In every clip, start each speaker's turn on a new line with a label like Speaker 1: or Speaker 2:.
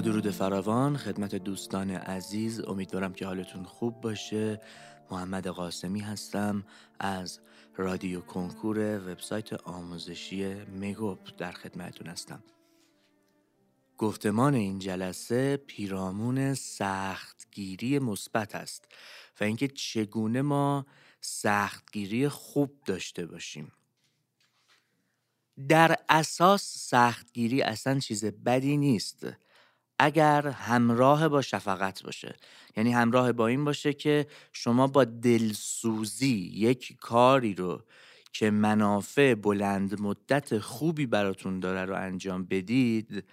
Speaker 1: درود فراوان خدمت دوستان عزیز. امیدوارم که حالتون خوب باشه. محمد قاسمی هستم از رادیو کنکور وبسایت آموزشی مگوب در خدمتتون هستم. گفتمان این جلسه پیرامون سختگیری مثبت است و اینکه چگونه ما سختگیری خوب داشته باشیم. در اساس سختگیری اصلا چیز بدی نیست. اگر همراه با شفقت باشه. یعنی همراه با این باشه که شما با دلسوزی یک کاری رو که منافع بلند مدت خوبی براتون داره رو انجام بدید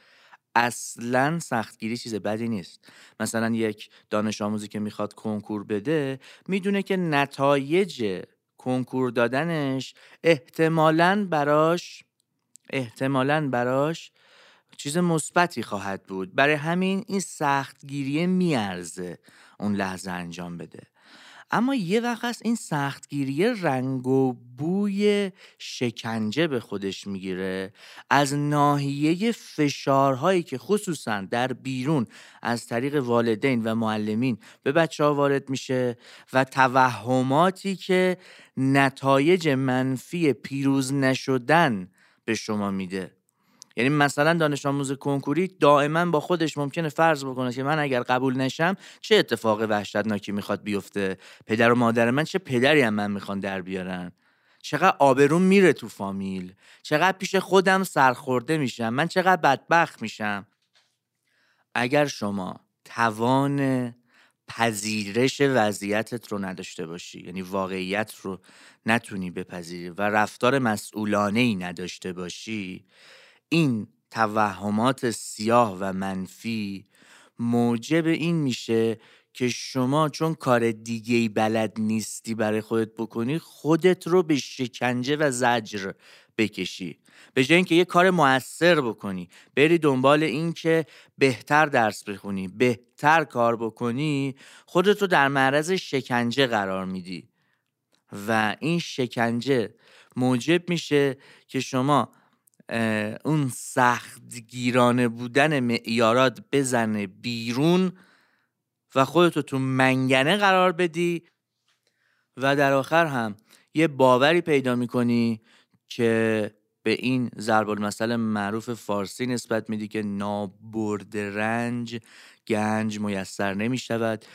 Speaker 1: اصلا سختگیری چیز بدی نیست. مثلا یک دانش آموزی که می‌خواد کنکور بده می‌دونه که نتایج کنکور دادنش احتمالا براش احتمالا براش چیز مثبتی خواهد بود. برای همین این سختگیری میارزه اون لحظه انجام بده. اما یه وقت است این سختگیری رنگ و بوی شکنجه به خودش می‌گیره. از ناحیه فشارهایی که خصوصا در بیرون از طریق والدین و معلمین به بچه ها وارد میشه و توهماتی که نتایج منفی پیروز نشدن به شما میده. یعنی مثلا دانش آموز کنکوری دائما با خودش ممکنه فرض بکنه که من اگر قبول نشم چه اتفاق وحشتناکی می‌خواد بیفته؟ پدر و مادر من چه پدری هم من می‌خوان در بیارن؟ چقدر آبرون میره تو فامیل؟ چقدر پیش خودم سرخورده میشم؟ من چقدر بدبخت میشم؟ اگر شما توان پذیرش وضعیتت رو نداشته باشی یعنی واقعیت رو نتونی بپذیری و رفتار مسئولانه ای نداشته باشی این توهمات سیاه و منفی موجب این میشه که شما چون کار دیگه بلد نیستی برای خودت بکنی خودت رو به شکنجه و زجر بکشی. به جای اینکه یه کار موثر بکنی بری دنبال این که بهتر درس بخونی بهتر کار بکنی خودت رو در معرض شکنجه قرار میدی. و این شکنجه موجب میشه که شما اون سختگیرانه بودن معیارات بزنه بیرون و خودتو تو منگنه قرار بدی و در آخر هم یه باوری پیدا می‌کنی که به این ضرب المثل معروف فارسی نسبت میدی که نابرد رنج گنج میسر نمی شود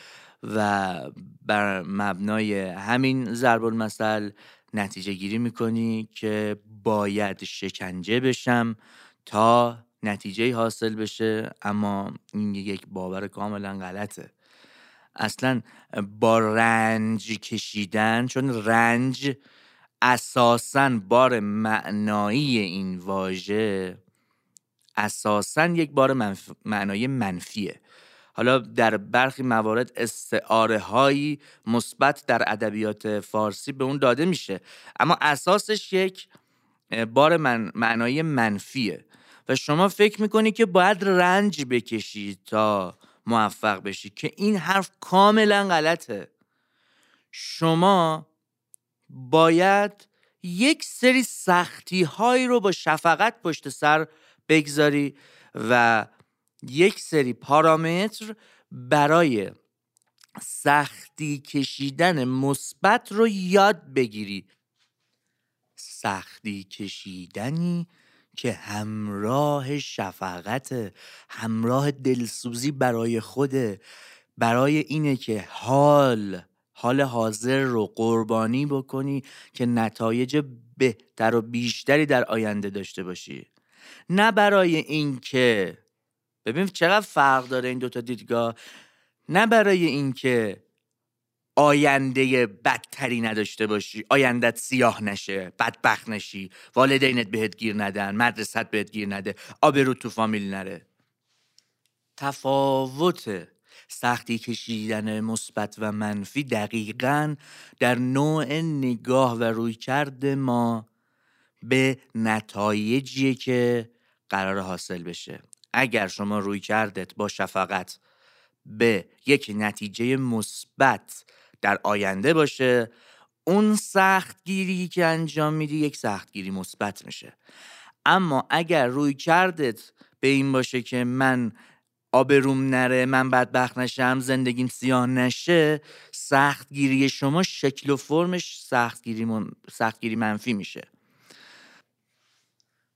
Speaker 1: و بر مبنای همین ضرب المثل نتیجه گیری می‌کنی که باید شکنجه بشم تا نتیجه حاصل بشه اما این یک باور کاملا غلطه. اصلا با رنج کشیدن چون رنج اساسا بار معنایی این واژه اساسا یک بار منف... معنای منفیه. حالا در برخی موارد استعاره هایی مثبت در ادبیات فارسی به اون داده میشه. اما اساسش یک بار من معنای منفیه. و شما فکر می‌کنی که باید رنج بکشی تا موفق بشی که این حرف کاملا غلطه. شما باید یک سری سختی هایی رو با شفقت پشت سر بگذاری و یک سری پارامتر برای سختی کشیدن مثبت رو یاد بگیری. سختی کشیدنی که همراه شفقت همراه دلسوزی برای خوده برای اینه که حال حال حاضر رو قربانی بکنی که نتایج بهتر و بیشتری در آینده داشته باشی. نه برای اینکه ببین چقدر فرق داره این دوتا دیدگاه. نه برای اینکه آینده بدتری نداشته باشی آیندت سیاه نشه بدبخت نشی والدینت بهت گیر ندن مدرست بهت گیر نده آبرو تو فامیل نره. تفاوت سختی کشیدن مثبت و منفی دقیقا در نوع نگاه و رویکرد ما به نتایجیه که قرار حاصل بشه. اگر شما روی کردت با شفقت به یک نتیجه مثبت در آینده باشه اون سختگیری که انجام میدی یک سختگیری مثبت میشه. اما اگر روی کردت به این باشه که من آبروم نره من بدبخت نشم زندگیم سیاه نشه سختگیری شما شکل و فرمش سختگیری, من... سختگیری منفی میشه.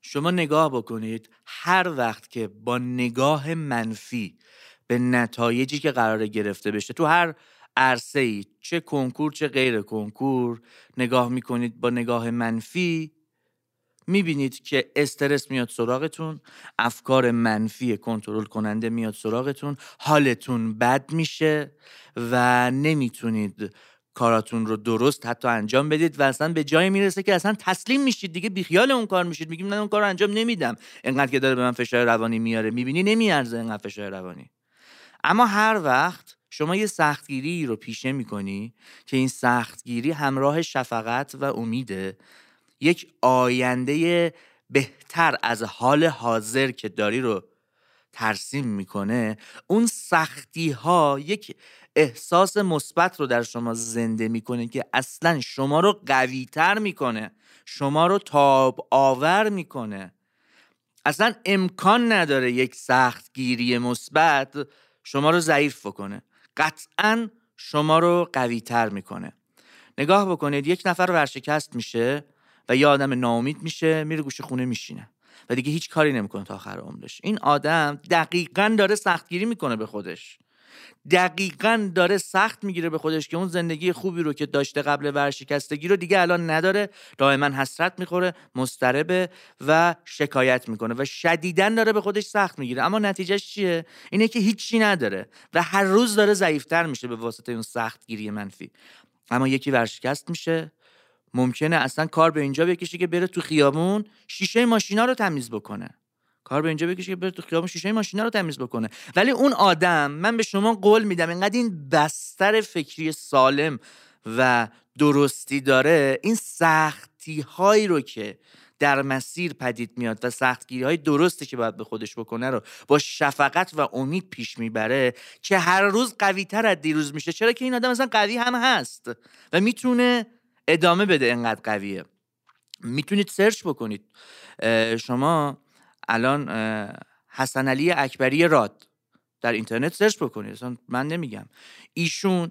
Speaker 1: شما نگاه بکنید هر وقت که با نگاه منفی به نتایجی که قرار گرفته بشه تو هر عرصه ای چه کنکور چه غیر کنکور نگاه می‌کنید با نگاه منفی می‌بینید که استرس میاد سراغتون افکار منفی کنترل کننده میاد سراغتون حالتون بد میشه و نمی‌تونید کاراتون رو درست حتی انجام بدید و اصلا به جایی می‌رسه که اصلا تسلیم میشید دیگه بیخیال اون کار میشید. میگیم من اون کار رو انجام نمیدم. انقدر که داره به من فشار روانی میاره. می‌بینی؟ نمیارزه انقدر فشار روانی. اما هر وقت شما یه سختگیری رو پیشه می‌کنی که این سختگیری همراه شفقت و امیده یک آینده بهتر از حال حاضر که داری رو ترسیم می‌کنه اون سختی ها یک احساس مثبت رو در شما زنده می‌کنه که اصلا شما رو قویتر می‌کنه. شما رو تاب آور می‌کنه. اصلا امکان نداره یک سختگیری مثبت شما رو ضعیف بکنه. قطعا شما رو قویتر می‌کنه. نگاه بکنید یک نفر ورشکست میشه و یه آدم ناامید میشه میره گوشه خونه میشینه و دیگه هیچ کاری نمی‌کنه تا آخر عمرش. این آدم دقیقا داره سختگیری می‌کنه به خودش. دقیقا داره سخت می‌گیره به خودش که اون زندگی خوبی رو که داشته قبل ورشکستگی رو دیگه الان نداره دائما حسرت می‌خوره مستربه و شکایت می‌کنه و شدیدا داره به خودش سخت می‌گیره. اما نتیجهش چیه؟ اینه که هیچی نداره و هر روز داره ضعیفتر میشه به واسطه اون سختگیری منفی. اما یکی ورشکست میشه. ممکنه اصلا کار به اینجا بکشه که بره تو خیابون شیشه ماشینا رو تمیز بکنه. کار به اینجا بکشه که بره تو خیابون شیشه ماشینا رو تمیز بکنه. ولی اون آدم من به شما قول میدم اینقدر این بستر فکری سالم و درستی داره این سختی هایی رو که در مسیر پدید میاد و سختگیری های درستی که باید به خودش بکنه رو با شفقت و امید پیش می‌بره که هر روز قوی تر از دیروز میشه. چرا که این آدم مثلا قوی هم هست و می‌تونه ادامه بده انقدر قویه. می‌تونید سرچ بکنید. شما الان حسن علی اکبری راد در اینترنت سرچ بکنید. اصلا من نمیگم. ایشون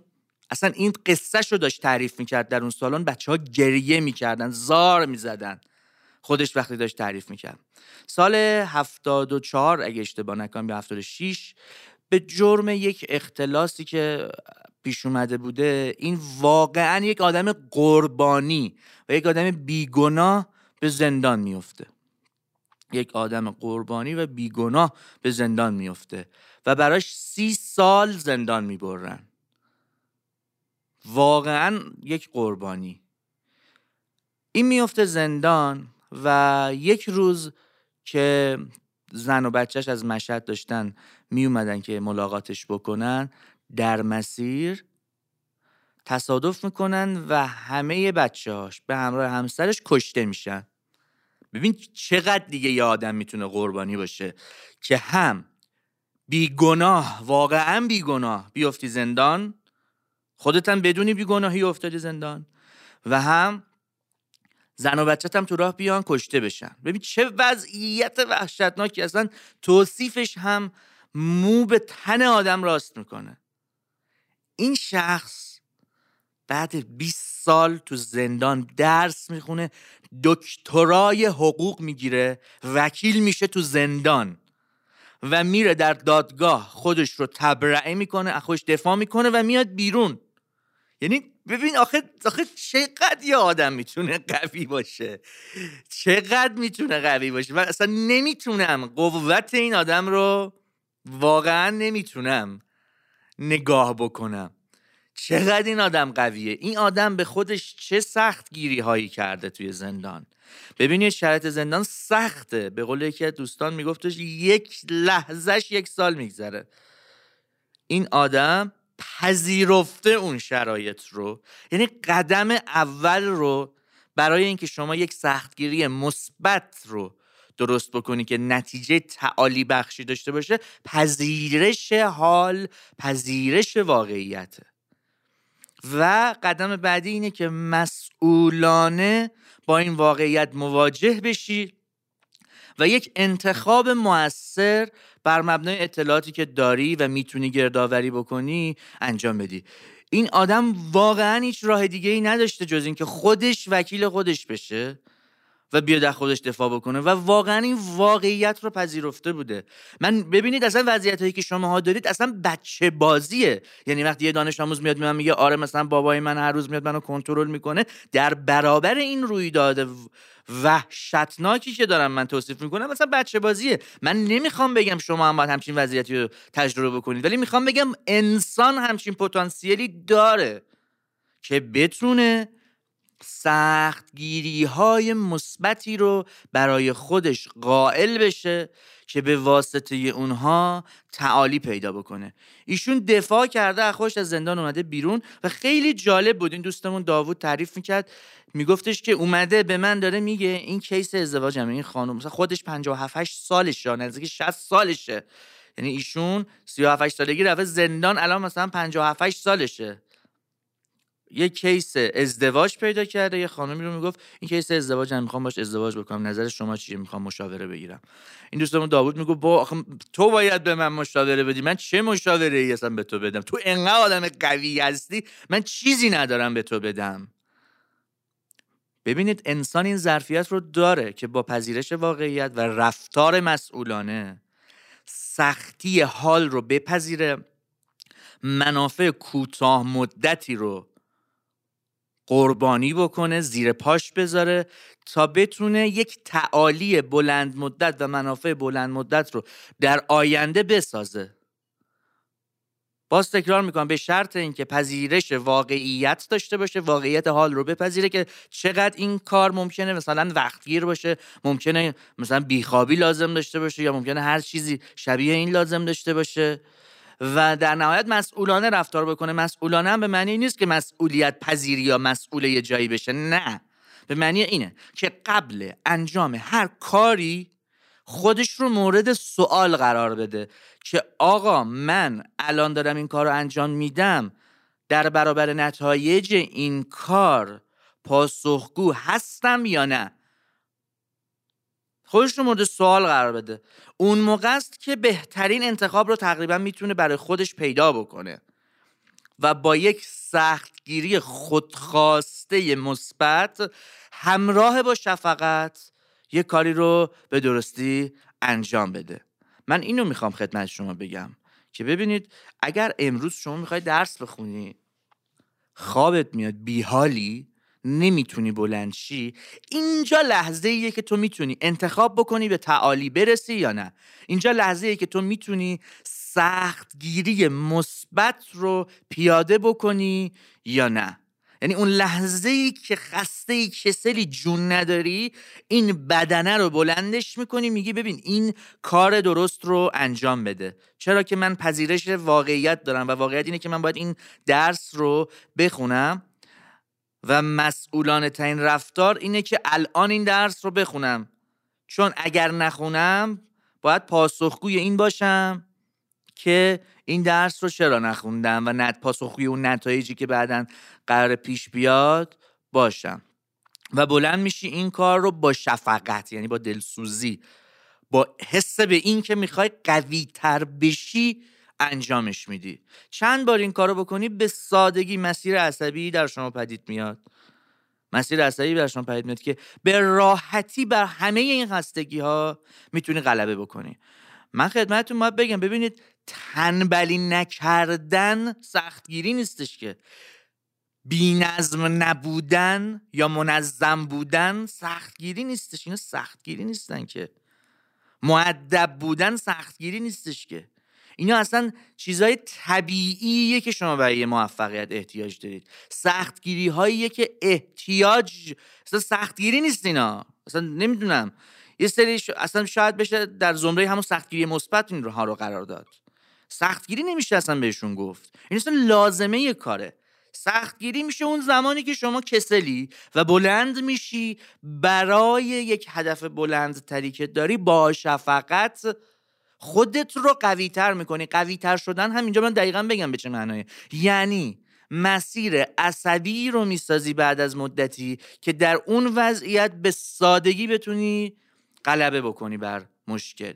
Speaker 1: اصلا این قصه رو داشت تعریف می‌کرد در اون سالن. بچه ها گریه می‌کردن زار می‌زدن. خودش وقتی داشت تعریف می‌کرد. سال 74 اگه اشتباه نکنم یا 76 به جرم یک اختلاسی که پیش اومده بوده این واقعا یک آدم قربانی و یک آدم بیگناه به زندان میفته یک آدم قربانی و بیگناه به زندان میفته و براش سی سال زندان می‌برن. واقعا یک قربانی. این میفته زندان و یک روز که زن و بچهش از مشهد داشتن می اومدن که ملاقاتش بکنن در مسیر تصادف می‌کنن و همه بچه هاش به همراه همسرش کشته میشن. ببین چقدر دیگه یه آدم می‌تونه قربانی باشه که هم بیگناه واقعا بیگناه بیفتی زندان خودت هم بدونی بیگناهی افتادی زندان و هم زن و بچت هم تو راه بیان کشته بشن. ببین چه وضعیت وحشتناکی اصلا توصیفش هم مو به تن آدم راست می‌کنه. این شخص بعد 20 سال تو زندان درس می‌خونه دکترای حقوق می‌گیره وکیل میشه تو زندان و میره در دادگاه خودش رو تبرعه می‌کنه خودش دفاع می‌کنه و میاد بیرون. یعنی ببین آخه آخه چقدر یه آدم می‌تونه قوی باشه؟ چقدر می‌تونه قوی باشه؟ من اصلا نمی‌تونم. قوت این آدم رو واقعا نمی‌تونم نگاه بکنم. چقدر این آدم قویه؟ این آدم به خودش چه سخت گیری هایی کرده توی زندان؟ ببینید شرط زندان سخته. به قول یکی از دوستان میگفتش یک لحظهش یک سال میگذره. این آدم پذیرفته اون شرایط رو. یعنی قدم اول رو برای اینکه شما یک سختگیری مثبت رو درست بکنی که نتیجه تعالی بخشی داشته باشه پذیرش حال پذیرش واقعیته. و قدم بعدی اینه که مسئولانه با این واقعیت مواجه بشی و یک انتخاب موثر بر مبنای اطلاعاتی که داری و می‌تونی گردآوری بکنی انجام بدی. این آدم واقعا هیچ راه دیگه ای نداشته جز اینکه خودش وکیل خودش بشه. و بیاد از خودش دفاع بکنه. و واقعا این واقعیت رو پذیرفته بوده. من ببینید اصلا وضعیت هایی که شما ها دارید اصلا بچه بازیه. یعنی وقتی یه دانش آموز میاد من میگه آره مثلا بابای من هر روز میاد منو کنترل می‌کنه در برابر این رویداد وحشتناکی که دارم من توصیف می‌کنم مثلا بچه بازیه. من نمی‌خوام بگم شما هم باید همچین وضعیتی رو تجربه بکنید ولی می‌خوام بگم انسان همچین پتانسیلی داره که بتونه سختگیری های مثبتی رو برای خودش قائل بشه که به واسطه اونها تعالی پیدا بکنه. ایشون دفاع کرده از خودش از زندان اومده بیرون و خیلی جالب بود. این دوستمون داوود تعریف می‌کرد میگفتش که اومده به من داره میگه این case ازدواج همه این خانم مثلا خودش 57 سالشه نزدیک 60 سالشه. یعنی ایشون 37 سالگی رفته زندان الان مثلا 57 سالشه. یه case ازدواج پیدا کرده یه خانمی رو می‌گفت این case ازدواج هم می‌خوام باش ازدواج بکنم نظر شما چیه؟ می‌خوام مشاوره بگیرم. این دوستمون داوود میگه با تو باید به من مشاوره بدی من چه مشاوره ای اصلا به تو بدم؟ تو انقدر آدم قوی هستی من چیزی ندارم به تو بدم. ببینید انسان این ظرفیت رو داره که با پذیرش واقعیت و رفتار مسئولانه سختی حال رو بپذیره منافع کوتاه مدتی رو قربانی بکنه زیر پاش بذاره تا بتونه یک تعالی بلند مدت و منافع بلند مدت رو در آینده بسازه. باز تکرار می‌کنم به شرط اینکه پذیرش واقعیت داشته باشه واقعیت حال رو بپذیره که چقدر این کار ممکنه مثلا وقتگیر باشه ممکنه مثلا بیخوابی لازم داشته باشه یا ممکنه هر چیزی شبیه این لازم داشته باشه. و در نهایت مسئولانه رفتار بکنه. مسئولانه هم به معنی نیست که مسئولیت پذیری یا مسئول یه جایی بشه. نه. به معنی اینه که قبل انجام هر کاری خودش رو مورد سوال قرار بده که آقا من الان دارم این کار رو انجام میدم. در برابر نتایج این کار پاسخگو هستم یا نه؟ خودش رو مورد سوال قرار بده. اون موقع است که بهترین انتخاب رو تقریبا می‌تونه برای خودش پیدا بکنه و با یک سختگیری خودخواسته مثبت همراه با شفقت یک کاری رو به درستی انجام بده. من اینو می‌خوام خدمت شما بگم که ببینید اگر امروز شما می‌خوای درس بخونی خوابت میاد بیحالی نمی‌تونی بلند شی اینجا لحظه ایه که تو می‌تونی انتخاب بکنی به تعالی برسی یا نه. اینجا لحظه ایه که تو می‌تونی سختگیری مثبت رو پیاده بکنی یا نه. یعنی اون لحظه ای که خسته ای کسلی جون نداری این بدنه رو بلندش می‌کنی میگی ببین این کار درست رو انجام بده. چرا که من پذیرش واقعیت دارم و واقعیت اینه که من باید این درس رو بخونم؟ و مسئولانه ترین رفتار اینه که الان این درس رو بخونم. چون اگر نخونم باید پاسخگوی این باشم که این درس رو چرا نخوندم و نت پاسخگوی اون نتایجی که بعدا قرار پیش بیاد باشم. و بلند میشی این کار رو با شفقت یعنی با دلسوزی با حس به این که می‌خوای قوی تر بشی انجامش میدی. چند بار این کارو بکنی به سادگی مسیر عصبی در شما پدید میاد. مسیر عصبی در شما پدید میاد که به راحتی بر همه این خستگی ها می‌تونی غلبه بکنی. من خدمتتون باید بگم ببینید تنبلی نکردن سختگیری نیستش که. بینظم نبودن یا منظم بودن سختگیری نیستش. اینا سختگیری نیستن که. معدب بودن سختگیری نیستش که. اینا اصلا چیزهای طبیعیه که شما برای موفقیت احتیاج دارید. سختگیری هاییه که احتیاج اصلا سختگیری نیست اینا. اصلا نمی‌دونم. یه سری اصلا شاید بشه در زمره همون سختگیری مثبت این ها رو قرار داد. سختگیری نمیشه اصلا بهشون گفت. این اصلا لازمه کاره. سختگیری میشه اون زمانی که شما کسلی و بلند میشی برای یک هدف بلند تری که داری با شفقت خودت رو قوی تر می‌کنی. قوی تر شدن هم اینجا من دقیقا بگم به چه معنی یعنی مسیر عصبی رو می‌سازی بعد از مدتی که در اون وضعیت به سادگی بتونی غلبه بکنی بر مشکل.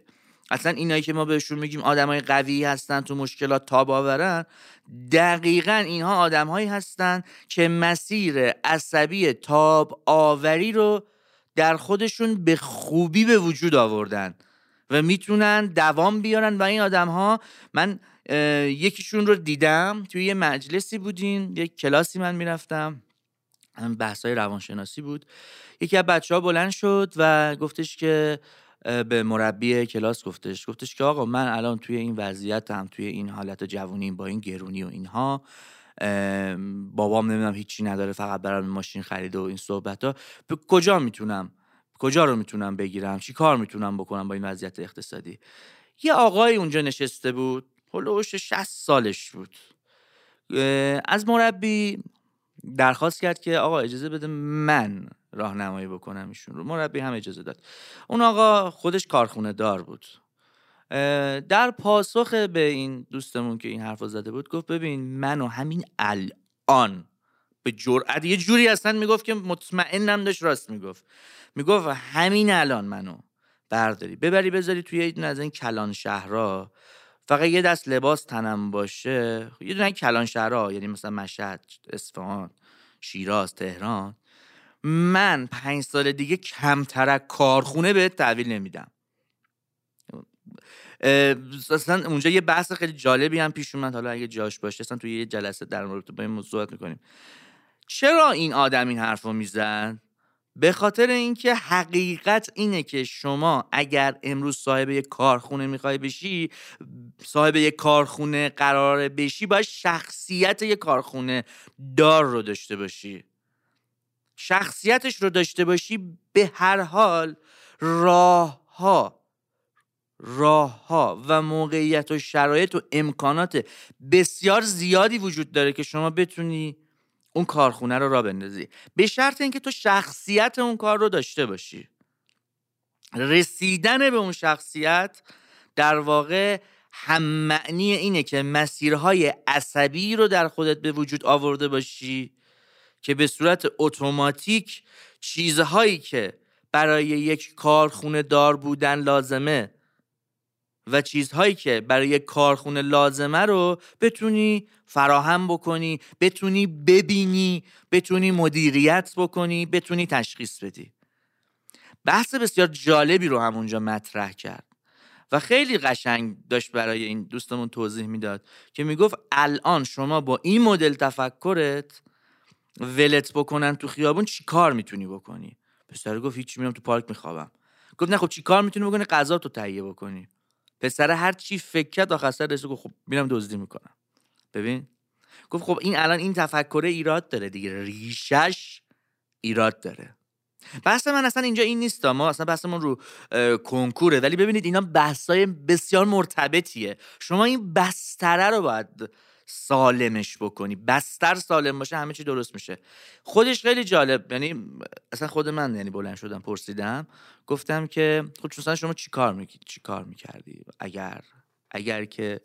Speaker 1: اصلا اینایی که ما بهشون میگیم آدمای قوی هستن تو مشکلات تاب آورن دقیقا اینها آدمهایی هستن که مسیر عصبی تاب آوری رو در خودشون به خوبی به وجود آوردن. و می‌تونن دوام بیارن و این آدم ها من یکیشون رو دیدم توی یه مجلسی بودین یک کلاسی من می‌رفتم بحث های روانشناسی بود. یکی از بچه ها بلند شد و گفتش که به مربی کلاس گفتش گفتش که آقا من الان توی این وضعیتم توی این حالت جوونی با این گرونی و اینها بابام نمی‌دونم هیچی نداره فقط برام ماشین خریده و این صحبت ها به کجا می‌تونم کجا رو می‌تونم بگیرم؟ چی کار می‌تونم بکنم با این وضعیت اقتصادی؟ یه آقای اونجا نشسته بود هلوش 60 سالش بود. از مربی درخواست کرد که آقا اجازه بده من راهنمایی بکنم ایشون رو. مربی هم اجازه داد. اون آقا خودش کارخونه دار بود در پاسخ به این دوستمون که این حرف زده بود گفت ببین منو همین الان به جرأت. یه جوری اصلا می‌گفت که مطمئنم داشت راست می‌گفت. می‌گفت همین الان منو برداری. ببری بذاری توی یه از این کلان شهرها. فقط یه دست لباس تنم باشه. یه دونه کلان شهرها یعنی مثلا مشهد اصفهان شیراز تهران. من پنج سال دیگه کمتر کارخونه به تحویل نمیدم. اصلا اونجا یه بحث خیلی جالبی هم پیش اومد. حالا اگه جاش باشه اصلا توی یه جلسه در مورد با این موضوعات می‌کنیم. چرا این آدم این حرف رو می‌زد؟ به خاطر اینکه حقیقت اینه که شما اگر امروز صاحب یک کارخونه می‌خوای بشی صاحب یک کارخونه قرار بشی باید شخصیت یک کارخونه دار رو داشته باشی. شخصیتش رو داشته باشی به هر حال راه ها راه ها و موقعیت و شرایط و امکانات بسیار زیادی وجود داره که شما بتونی اون کارخونه رو را بندازی. به شرط اینکه تو شخصیت اون کار رو داشته باشی. رسیدن به اون شخصیت در واقع هم معنی اینه که مسیرهای عصبی رو در خودت به وجود آورده باشی که به صورت اتوماتیک چیزهایی که برای یک کارخونه دار بودن لازمه و چیزهایی که برای کارخونه لازمه رو بتونی فراهم بکنی بتونی ببینی بتونی مدیریت بکنی بتونی تشخیص بدی. بحث بسیار جالبی رو همونجا مطرح کرد و خیلی قشنگ داشت برای این دوستمون توضیح می‌داد که می‌گفت الان شما با این مدل تفکرت ولت بکنن تو خیابون چی کار می‌تونی بکنی؟ پسر گفت هیچ میام تو پارک میخوابم. گفت نه خب چی کار می‌تونی بکنی؟ غذا تو تهیه بکنی. پسر هر چی فکر کرد آخر سر گفت خب میرم دزدی می‌کنم. ببین؟ گفت خب این الان این تفکر ایراد داره دیگه. ریشش ایراد داره. بحث من اصلا اینجا این نیست ما اصلا بحثمون رو کنکوره. ولی ببینید اینا بحثای بسیار مرتبطیه. شما این بستره رو باید سالمش بکنی. بستر سالم باشه همه چی درست میشه. خودش خیلی جالب یعنی اصلا خود من یعنی بلند شدم پرسیدم. گفتم که خود شما چی کار می... چی کار می‌کردی؟ اگر اگر که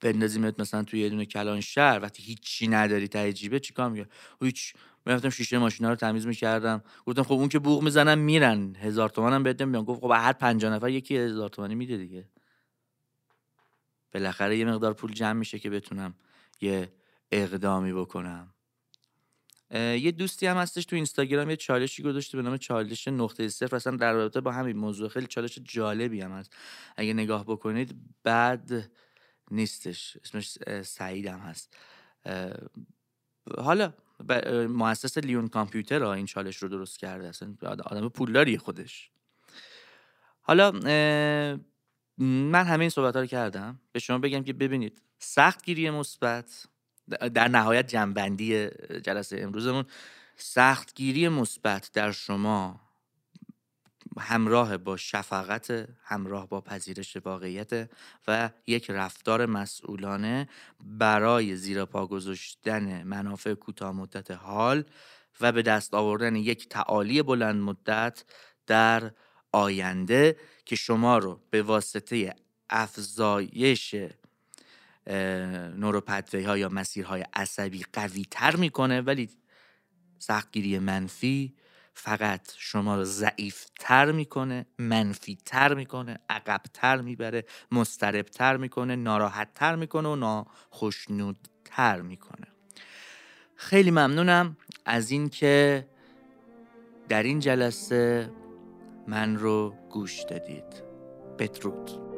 Speaker 1: بندازیمت مثلا توی یه دونه کلان شهر وقتی هیچی نداری ته جیبه چیکار میگه هیچ. می‌رفتم شیشه ماشینا رو تمیز می‌کردم. گفتم خب اون که بوق می‌زنن میرن. هزار تومنم بهت نمیدم گفت خب هر 50 نفر یکی هزار تومانی میده دیگه. بالاخره یه مقدار پول جمع میشه که بتونم یه اقدامی بکنم. یه دوستی هم هستش تو اینستاگرام یه چالشی گذاشته به نام چالش نقطه صفر. اصلا در رابطه با همین موضوع خیلی چالش جالبی هم هست. اگه نگاه بکنید بعد نیستش. اسمش سعید هم هست. حالا مؤسس لیون کامپیوتر ها این چالش رو درست کرده. اصلا آدم پولداری خودش. حالا من همه این صحبت ها رو کردم. به شما بگم که ببینید سخت گیری مثبت در نهایت جنبندی جلسه امروزمون سختگیری مثبت در شما همراه با شفقت همراه با پذیرش واقعیت و یک رفتار مسئولانه برای زیر پا گذاشتن منافع کوتاه مدت حال و به دست آوردن یک تعالی بلند مدت در آینده که شما رو به واسطه افزایش نوروپتوی ها یا مسیرهای عصبی قوی تر می‌کنه ولی سختگیری منفی فقط شما رو ضعیفتر می‌کنه منفیتر می‌کنه عقبتر می‌بره مستربتر می‌کنه ناراحتتر می‌کنه و ناخشنودتر می‌کنه. خیلی ممنونم از اینکه در این جلسه من رو گوش دادید. بدرود.